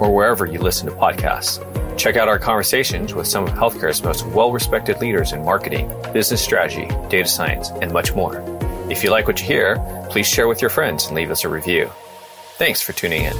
or wherever you listen to podcasts. Check out our conversations with some of healthcare's most well respected leaders in marketing, business strategy, data science, and much more. If you like what you hear, please share with your friends and leave us a review. Thanks for tuning in.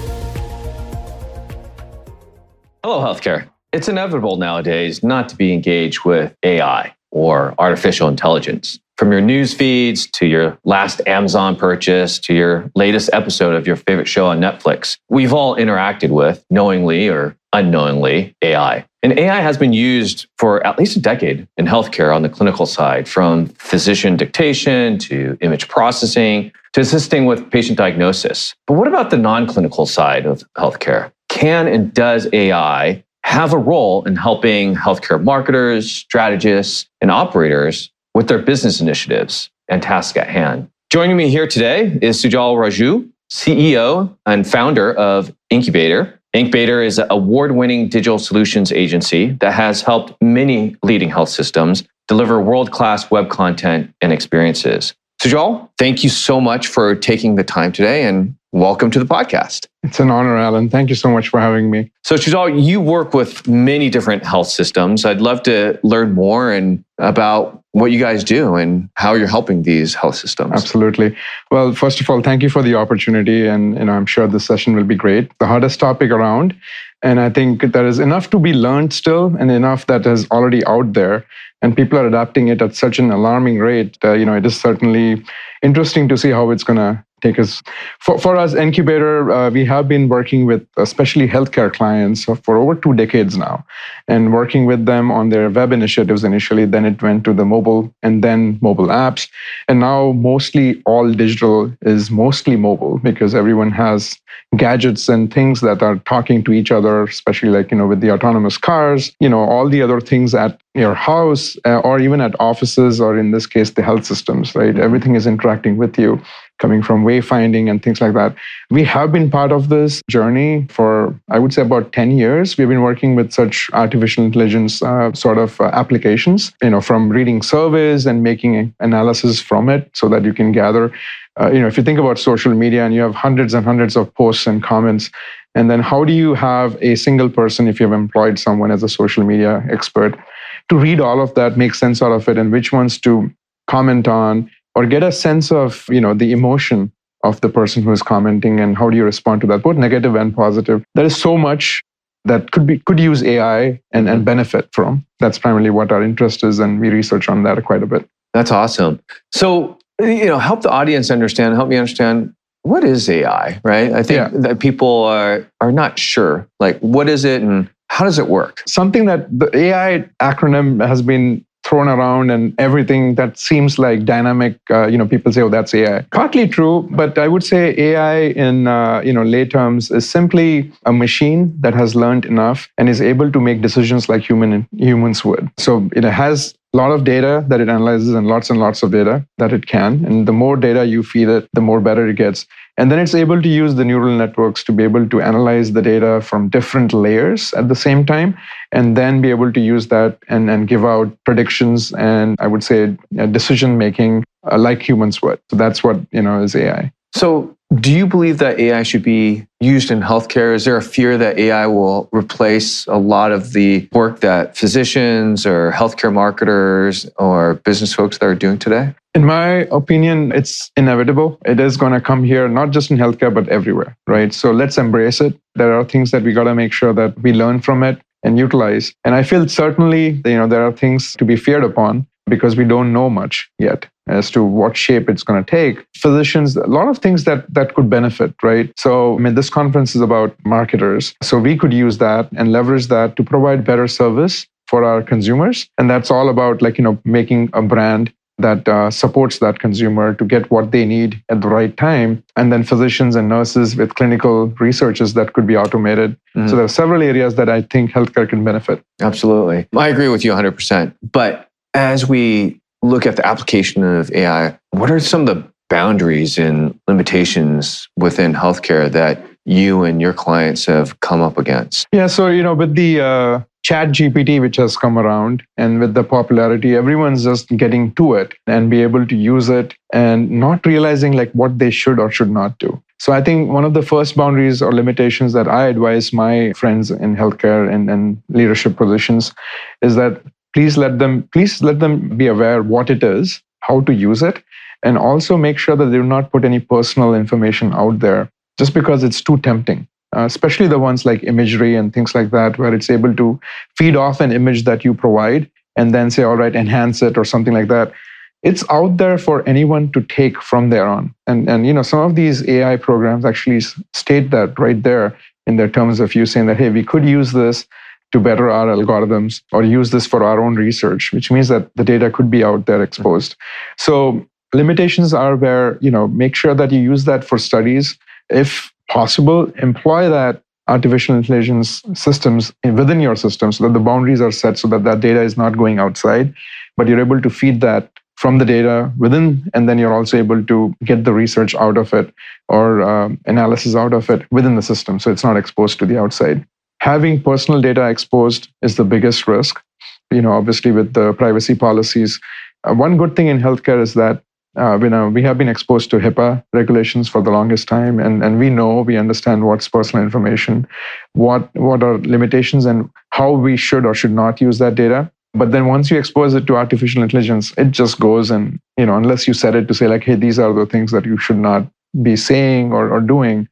Hello, healthcare. It's inevitable nowadays not to be engaged with AI or artificial intelligence. From your news feeds to your last Amazon purchase to your latest episode of your favorite show on Netflix, we've all interacted with, knowingly or unknowingly, AI. And AI has been used for at least a decade in healthcare on the clinical side, from physician dictation to image processing to assisting with patient diagnosis. But what about the non clinical side of healthcare? Can and does AI have a role in helping healthcare marketers, strategists, and operators with their business initiatives and tasks at hand. Joining me here today is Sujal Raju, CEO and founder of Enqbator. Enqbator is an award winning digital solutions agency that has helped many leading health systems deliver world class web content and experiences. Sujal, thank you so much for taking the time today and welcome to the podcast. It's an honor, Alan. Thank you so much for having me. So, Sujal, you work with many different health systems. I'd love to learn more and about what you guys do and how you're helping these health systems. Absolutely. Well, first of all, thank you for the opportunity, and you know, I'm sure this session will be great. The hardest topic around, and I think there is enough to be learned still, and enough that is already out there, and people are adapting it at such an alarming rate. Uh, you know, it is certainly interesting to see how it's going to take us for, for us Enqbator uh, we have been working with especially healthcare clients for over two decades now and working with them on their web initiatives initially then it went to the mobile and then mobile apps and now mostly all digital is mostly mobile because everyone has gadgets and things that are talking to each other especially like you know with the autonomous cars you know all the other things at your house uh, or even at offices or in this case the health systems right? Everything is interacting with you coming from wayfinding and things like that. We have been part of this journey for, I would say, about 10 years. We've been working with such artificial intelligence uh, sort of uh, applications, you know, from reading surveys and making analysis from it so that you can gather. Uh, you know, if you think about social media and you have hundreds and hundreds of posts and comments, and then how do you have a single person, if you've employed someone as a social media expert, to read all of that, make sense out of it, and which ones to comment on, or get a sense of you know the emotion of the person who is commenting and how do you respond to that both negative and positive. There is so much that could be could use ai and, and mm-hmm. benefit from. That's primarily what our interest is and we research on that quite a bit. That's awesome. So you know help the audience understand help me understand what is ai right? I think yeah. that people are are not sure like what is it and how does it work? Something that the ai acronym has been thrown around and everything that seems like dynamic uh, you know people say oh that's ai partly true but i would say ai in uh, you know lay terms is simply a machine that has learned enough and is able to make decisions like human humans would. So it has a lot of data that it analyzes and lots and lots of data that it can. And the more data you feed it the more better it gets and then it's able to use the neural networks to be able to analyze the data from different layers at the same time, and then be able to use that and, and give out predictions and I would say decision making uh, like humans would. So that's what you know is AI. So do you believe that AI should be used in healthcare? Is there a fear that AI will replace a lot of the work that physicians or healthcare marketers or business folks that are doing today? In my opinion, it's inevitable. It is going to come here, not just in healthcare, but everywhere, right? So let's embrace it. There are things that we got to make sure that we learn from it and utilize. And I feel certainly, you know, there are things to be feared upon because we don't know much yet as to what shape it's going to take physicians a lot of things that that could benefit right so i mean this conference is about marketers so we could use that and leverage that to provide better service for our consumers and that's all about like you know making a brand that uh, supports that consumer to get what they need at the right time. And then physicians and nurses with clinical researches that could be automated. Mm-hmm. So there are several areas that I think healthcare can benefit. Absolutely. I agree with you 100%. But as we look at the application of AI, what are some of the boundaries and limitations within healthcare that you and your clients have come up against? Yeah, so you know, with the uh, Chat GPT, which has come around, and with the popularity, everyone's just getting to it and be able to use it and not realizing like what they should or should not do. So I think one of the first boundaries or limitations that I advise my friends in healthcare and, and leadership positions is that please let them please let them be aware what it is, how to use it, and also make sure that they do not put any personal information out there just because it's too tempting. Uh, especially the ones like imagery and things like that, where it's able to feed off an image that you provide and then say, all right, enhance it or something like that. It's out there for anyone to take from there on. And, and you know, some of these AI programs actually state that right there in their terms of use, saying that, hey, we could use this to better our algorithms or use this for our own research, which means that the data could be out there exposed. So limitations are where, you know, make sure that you use that for studies. If possible, employ that artificial intelligence systems within your system so that the boundaries are set so that that data is not going outside, but you're able to feed that from the data within, and then you're also able to get the research out of it or uh, analysis out of it within the system. So it's not exposed to the outside. Having personal data exposed is the biggest risk. You know, obviously with the privacy policies. Uh, one good thing in healthcare is that uh, you know, we have been exposed to HIPAA regulations for the longest time, and, and we know, we understand what's personal information, what, what are limitations, and how we should or should not use that data. But then once you expose it to artificial intelligence, it just goes and, you know, unless you set it to say, like, hey, these are the things that you should not be saying or, or doing,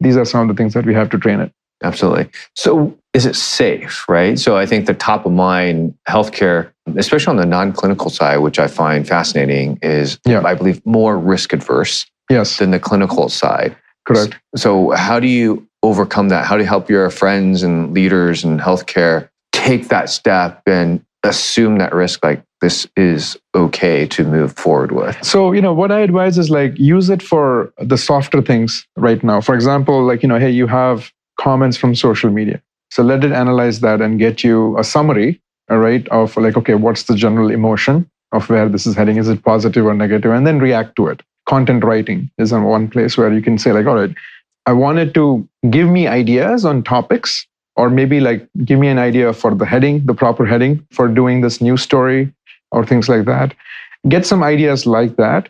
these are some of the things that we have to train it. Absolutely. So is it safe, right? So I think the top of mind healthcare, especially on the non-clinical side, which I find fascinating, is yeah. I believe more risk adverse yes. than the clinical side. Correct. So how do you overcome that? How do you help your friends and leaders in healthcare take that step and assume that risk like this is okay to move forward with? So, you know, what I advise is like use it for the softer things right now. For example, like, you know, hey, you have comments from social media. So let it analyze that and get you a summary, all right, of like, okay, what's the general emotion of where this is heading? Is it positive or negative? And then react to it. Content writing is one place where you can say, like, all right, I wanted to give me ideas on topics, or maybe like give me an idea for the heading, the proper heading for doing this news story, or things like that. Get some ideas like that,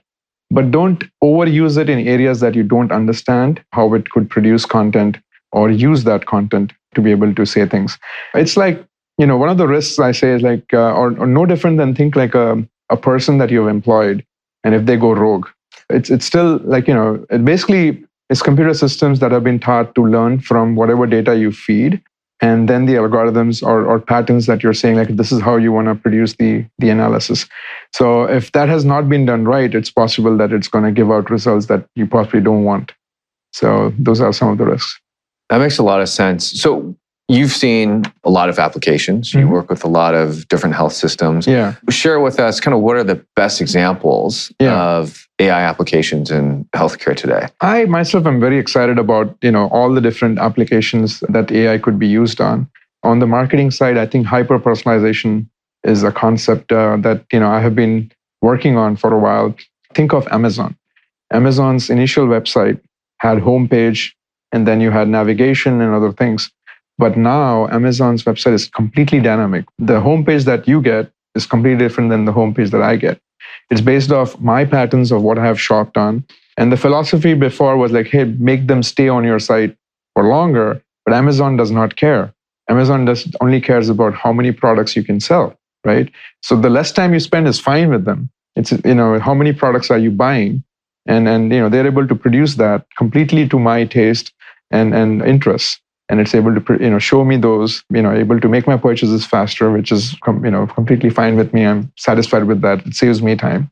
but don't overuse it in areas that you don't understand how it could produce content or use that content to be able to say things. It's like, you know, one of the risks I say is like, uh, or, or no different than think like a, a person that you've employed. And if they go rogue, it's, it's still like, you know, it basically it's computer systems that have been taught to learn from whatever data you feed. And then the algorithms or, or patterns that you're saying, like, this is how you want to produce the, the analysis. So if that has not been done right, it's possible that it's going to give out results that you possibly don't want. So those are some of the risks. That makes a lot of sense. So you've seen a lot of applications. Mm-hmm. You work with a lot of different health systems. Yeah. Share with us kind of what are the best examples yeah. of AI applications in healthcare today? I myself am very excited about, you know, all the different applications that AI could be used on. On the marketing side, I think hyper personalization is a concept uh, that, you know, I have been working on for a while. Think of Amazon. Amazon's initial website had homepage and then you had navigation and other things. But now Amazon's website is completely dynamic. The homepage that you get is completely different than the homepage that I get. It's based off my patterns of what I have shopped on. And the philosophy before was like, hey, make them stay on your site for longer. But Amazon does not care. Amazon does only cares about how many products you can sell, right? So the less time you spend is fine with them. It's you know how many products are you buying, and and you know they're able to produce that completely to my taste and, and interests and it's able to you know show me those you know able to make my purchases faster which is you know completely fine with me. I'm satisfied with that. It saves me time.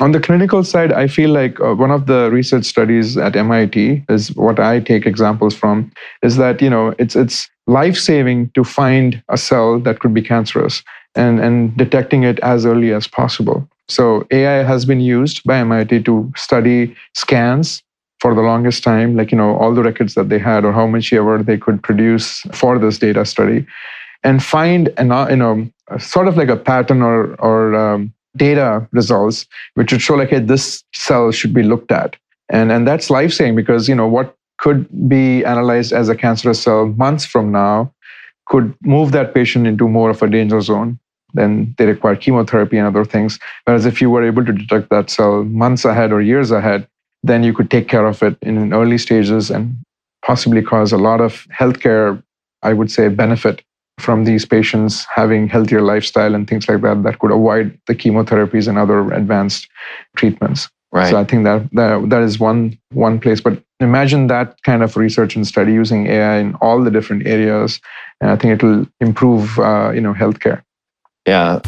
On the clinical side i feel like uh, one of the research studies at mit is what i take examples from is that you know it's it's life saving to find a cell that could be cancerous and, and detecting it as early as possible. So AI has been used by MIT to study scans for the longest time, like, you know, all the records that they had or how much ever they could produce for this data study and find, an, uh, you know, sort of like a pattern or, or um, data results, which would show like, hey, this cell should be looked at. And, and that's life-saving because, you know, what could be analyzed as a cancerous cell months from now could move that patient into more of a danger zone then they require chemotherapy and other things. Whereas if you were able to detect that cell months ahead or years ahead, then you could take care of it in early stages and possibly cause a lot of healthcare, I would say, benefit from these patients having healthier lifestyle and things like that that could avoid the chemotherapies and other advanced treatments. Right. So I think that, that that is one one place. But imagine that kind of research and study using AI in all the different areas, and I think it will improve uh, you know healthcare. Yeah.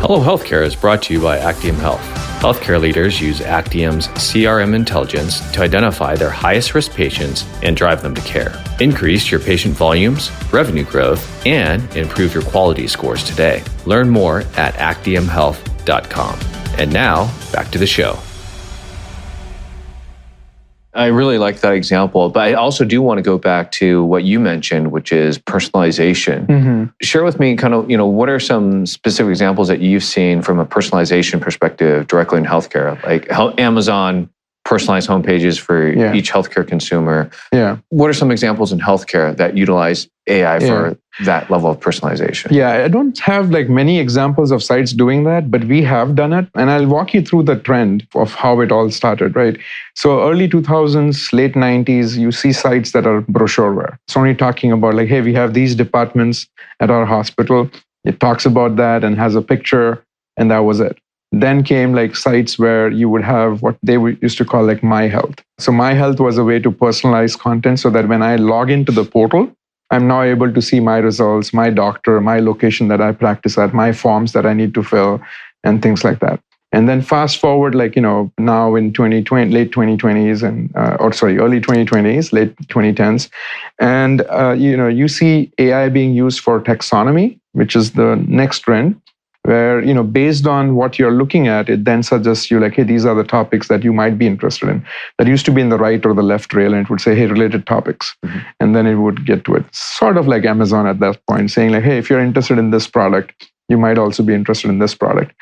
Hello Healthcare is brought to you by Actium Health. Healthcare leaders use Actium's CRM intelligence to identify their highest risk patients and drive them to care. Increase your patient volumes, revenue growth, and improve your quality scores today. Learn more at actiumhealth.com. And now, back to the show. I really like that example, but I also do want to go back to what you mentioned, which is personalization. Mm-hmm. Share with me kind of, you know, what are some specific examples that you've seen from a personalization perspective directly in healthcare? Like how Amazon personalized homepages for yeah. each healthcare consumer. Yeah. What are some examples in healthcare that utilize AI for yeah. That level of personalization? Yeah, I don't have like many examples of sites doing that, but we have done it. And I'll walk you through the trend of how it all started, right? So early 2000s, late 90s, you see sites that are brochureware. It's only talking about like, hey, we have these departments at our hospital. It talks about that and has a picture, and that was it. Then came like sites where you would have what they used to call like My Health. So My Health was a way to personalize content so that when I log into the portal, I'm now able to see my results, my doctor, my location that I practice at, my forms that I need to fill, and things like that. And then fast forward, like you know, now in 2020, late 2020s, and uh, or sorry, early 2020s, late 2010s, and uh, you know, you see AI being used for taxonomy, which is the next trend where you know based on what you're looking at it then suggests you like hey these are the topics that you might be interested in that used to be in the right or the left rail and it would say hey related topics. Mm-hmm. and then it would get to it. Sort of like amazon at that point saying like hey if you're interested in this product you might also be interested in this product.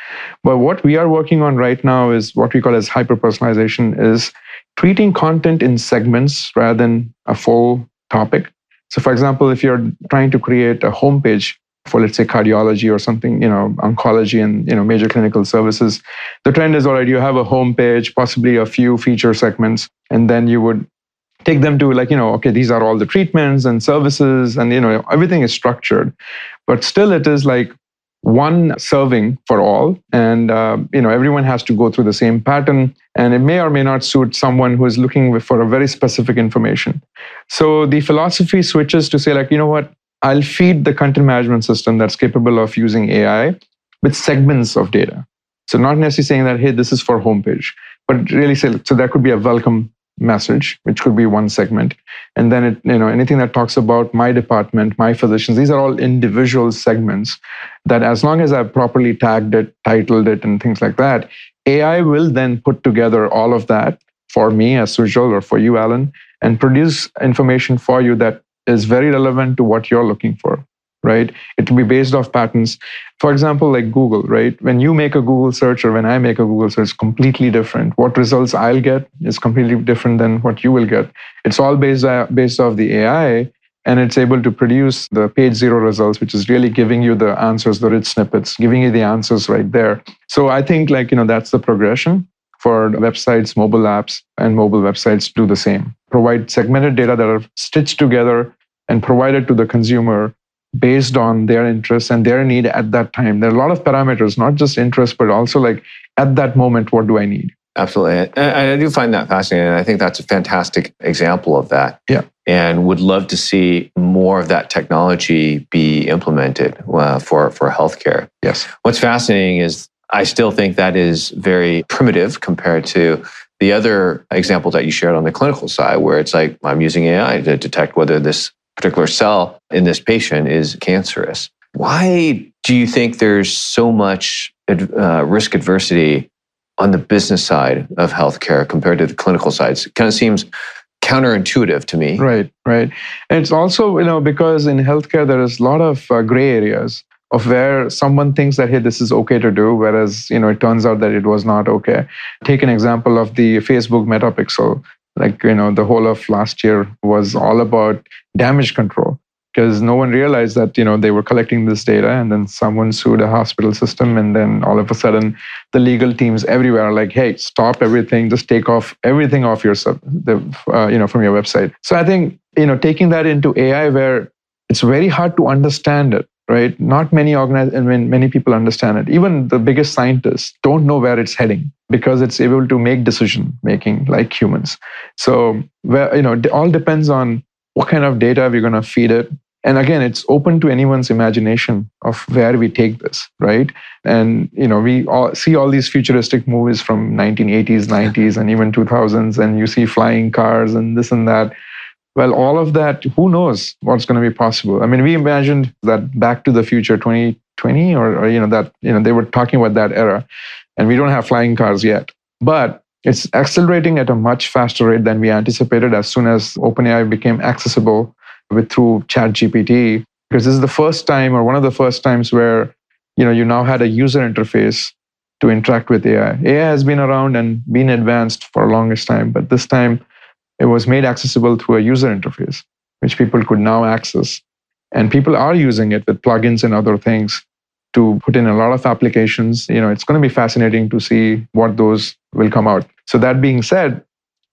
But what we are working on right now is what we call as hyper personalization is treating content in segments rather than a full topic. So for example if you're trying to create a homepage for let's say cardiology or something you know oncology and you know major clinical services the trend is all right you have a home page possibly a few feature segments and then you would take them to like you know okay these are all the treatments and services and you know everything is structured. But still it is like one serving for all and uh, you know everyone has to go through the same pattern and it may or may not suit someone who is looking for a very specific information. So the philosophy switches to say like you know what I'll feed the content management system that's capable of using AI with segments of data. So not necessarily saying that, hey, this is for homepage, but really say, so that could be a welcome message, which could be one segment. And then it, you know, anything that talks about my department, my physicians, these are all individual segments that as long as I've properly tagged it, titled it, and things like that, AI will then put together all of that for me as Sujal or for you, Alan, and produce information for you that is very relevant to what you're looking for right? It will be based off patterns. For example like google right? When you make a google search or when i make a google search completely different. What results i'll get is completely different than what you will get. It's all based, uh, based off the ai and it's able to produce the page zero results which is really giving you the answers the rich snippets giving you the answers right there. So i think like you know that's the progression for websites, mobile apps, and mobile websites do the same. Provide segmented data that are stitched together and provided to the consumer based on their interests and their need at that time. There are a lot of parameters, not just interest, but also like at that moment, what do I need? Absolutely. And I do find that fascinating. I think that's a fantastic example of that. Yeah. And would love to see more of that technology be implemented uh, for, for healthcare. Yes. What's fascinating is I still think that is very primitive compared to the other examples that you shared on the clinical side, where it's like I'm using AI to detect whether this particular cell in this patient is cancerous. Why do you think there's so much uh, risk adversity on the business side of healthcare compared to the clinical sides? It kind of seems counterintuitive to me. Right, right. And it's also, you know, because in healthcare, there is a lot of uh, gray areas of where someone thinks that hey this is okay to do whereas you know it turns out that it was not okay take an example of the facebook metapixel like you know the whole of last year was all about damage control. Because no one realized that you know they were collecting this data and then someone sued a hospital system and then all of a sudden the legal teams everywhere are like hey stop everything. Just take off everything off your sub the uh, you know from your website. So i think you know taking that into ai where it's very hard to understand it right? Not many organize I mean, many people understand it. Even the biggest scientists don't know where it's heading because it's able to make decision making like humans. So where you know it all depends on what kind of data we're going to feed it? And again it's open to anyone's imagination of where we take this right? And you know we all see all these futuristic movies from 1980s 90s and even 2000s and you see flying cars and this and that. Well, all of that, who knows what's going to be possible? I mean, we imagined that Back to the Future 2020, or, or you know that you know they were talking about that era, and we don't have flying cars yet, but it's accelerating at a much faster rate than we anticipated. As soon as OpenAI became accessible with through ChatGPT, because this is the first time, or one of the first times, where you know you now had a user interface to interact with AI. AI has been around and been advanced for a longest time, but this time it was made accessible through a user interface, which people could now access. And people are using it with plugins and other things to put in a lot of applications. You know, it's going to be fascinating to see what those will come out. So that being said,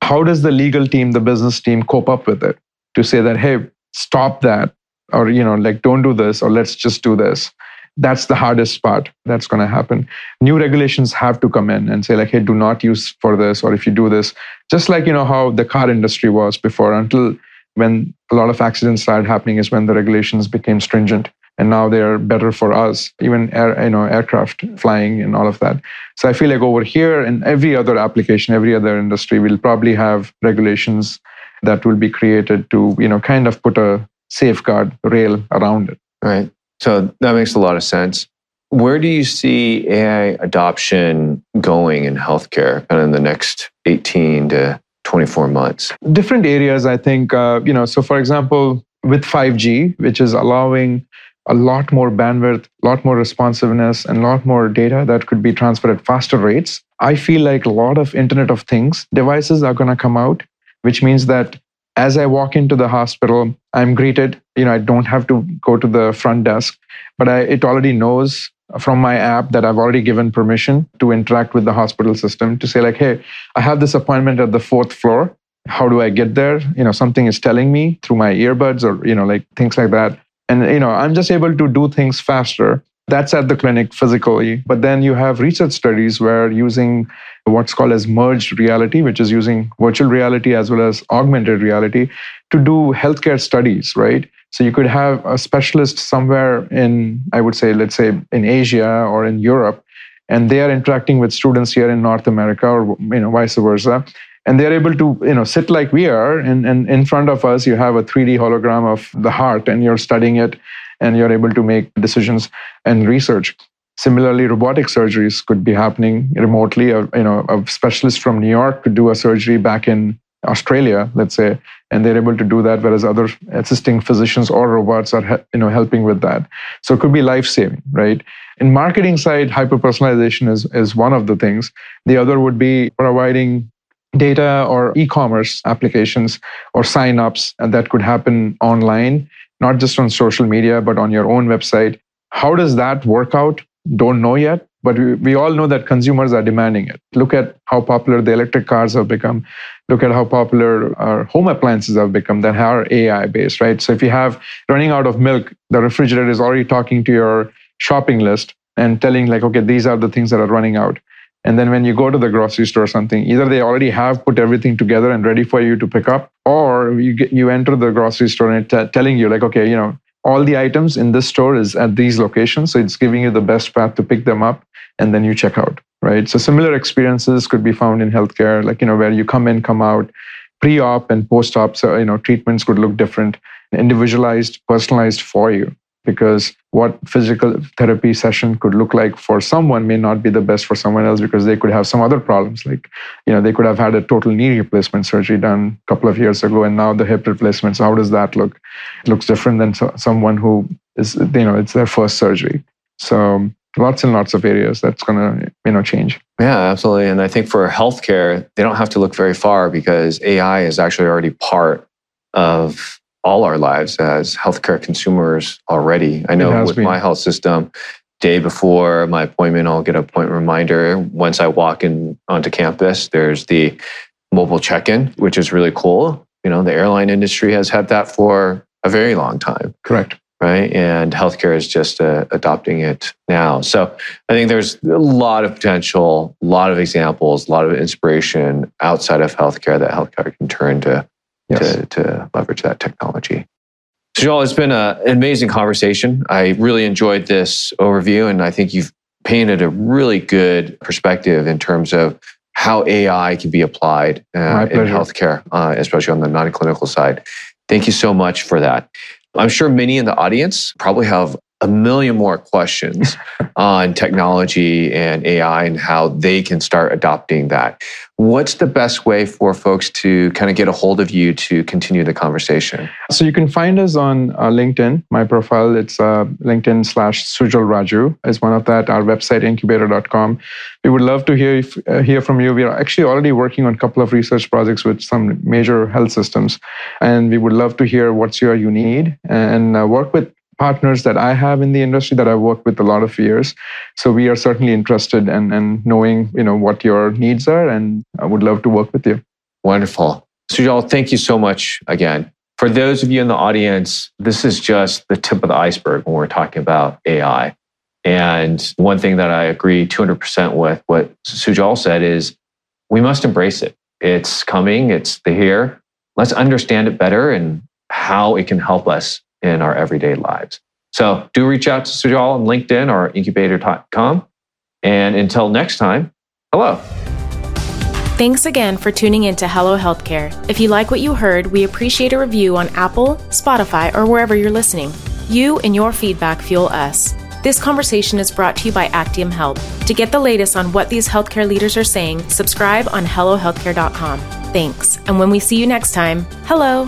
how does the legal team, the business team cope up with it to say that, hey, stop that, or you know, like don't do this, or let's just do this? that's the hardest part that's going to happen new regulations have to come in and say like hey do not use for this or if you do this just like you know how the car industry was before until when a lot of accidents started happening is when the regulations became stringent and now they're better for us even air you know aircraft flying and all of that so i feel like over here and every other application every other industry will probably have regulations that will be created to you know kind of put a safeguard rail around it right so that makes a lot of sense. Where do you see AI adoption going in healthcare kind of in the next 18 to 24 months? Different areas, I think. Uh, you know, so for example, with 5G, which is allowing a lot more bandwidth, a lot more responsiveness, and a lot more data that could be transferred at faster rates. I feel like a lot of Internet of Things devices are going to come out, which means that as I walk into the hospital, I'm greeted. You know, I don't have to go to the front desk, but I, it already knows from my app that I've already given permission to interact with the hospital system to say, like, hey, I have this appointment at the fourth floor. How do I get there? You know, something is telling me through my earbuds or, you know, like things like that. And, you know, I'm just able to do things faster that's at the clinic physically. But then you have research studies where using what's called as merged reality, which is using virtual reality as well as augmented reality to do healthcare studies, right? So you could have a specialist somewhere in, I would say, let's say in Asia or in Europe, and they are interacting with students here in North America or you know vice versa. And they're able to, you know, sit like we are, and, and in front of us, you have a 3D hologram of the heart, and you're studying it and you're able to make decisions and research. Similarly, robotic surgeries could be happening remotely. A, you know, a specialist from New York could do a surgery back in Australia, let's say, and they're able to do that, whereas other assisting physicians or robots are you know helping with that. So it could be life saving, right? In marketing side, hyper personalization is is one of the things. The other would be providing data or e-commerce applications or sign-ups that could happen online not just on social media, but on your own website. How does that work out? Don't know yet, but we, we all know that consumers are demanding it. Look at how popular the electric cars have become. Look at how popular our home appliances have become that are AI based, right? So if you have running out of milk, the refrigerator is already talking to your shopping list and telling, like, okay, these are the things that are running out. And then when you go to the grocery store or something, either they already have put everything together and ready for you to pick up, or you get, you enter the grocery store and it's telling you like, okay, you know, all the items in this store is at these locations, so it's giving you the best path to pick them up, and then you check out, right? So similar experiences could be found in healthcare, like you know, where you come in, come out, pre-op and post-op. So you know, treatments could look different, individualized, personalized for you. Because what physical therapy session could look like for someone may not be the best for someone else because they could have some other problems like you know they could have had a total knee replacement surgery done a couple of years ago and now the hip replacement so how does that look? It looks different than so, someone who is you know it's their first surgery. So lots and lots of areas that's going to you know change. Yeah absolutely. And i think for healthcare they don't have to look very far because ai is actually already part of all our lives as healthcare consumers already i know with been. my health system day before my appointment i'll get an appointment reminder once i walk in onto campus there's the mobile check-in which is really cool you know the airline industry has had that for a very long time correct right? And healthcare is just uh, adopting it now. So I think there's a lot of potential, a lot of examples, a lot of inspiration outside of healthcare that healthcare can turn to yes. to, to leverage that technology. So Joel, it's been a, an amazing conversation. I really enjoyed this overview, and I think you've painted a really good perspective in terms of how AI can be applied uh, in healthcare, uh, especially on the non-clinical side. Thank you so much for that. I'm sure many in the audience probably have a million more questions on technology and AI and how they can start adopting that. What's the best way for folks to kind of get a hold of you to continue the conversation? So you can find us on uh, LinkedIn. My profile, it's uh, LinkedIn slash Sujal Raju is one of that. Our website, enqbator.com. We would love to hear, uh, hear from you. We are actually already working on a couple of research projects with some major health systems. And we would love to hear what's your you need and uh, work with partners that I have in the industry that I've worked with a lot of years. So we are certainly interested in, in knowing, you know, what your needs are, and I would love to work with you. Wonderful. Sujal, thank you so much again. For those of you in the audience, this is just the tip of the iceberg when we're talking about AI. And one thing that I agree 200% with what Sujal said is we must embrace it. It's coming, it's the here. Let's understand it better and how it can help us in our everyday lives. So do reach out to Sujal on LinkedIn or enqbator.com. And until next time, hello. Thanks again for tuning in to Hello Healthcare. If you like what you heard, we appreciate a review on Apple, Spotify, or wherever you're listening. You and your feedback fuel us. This conversation is brought to you by Actium Health. To get the latest on what these healthcare leaders are saying, subscribe on HelloHealthcare.com. Thanks. And when we see you next time, hello.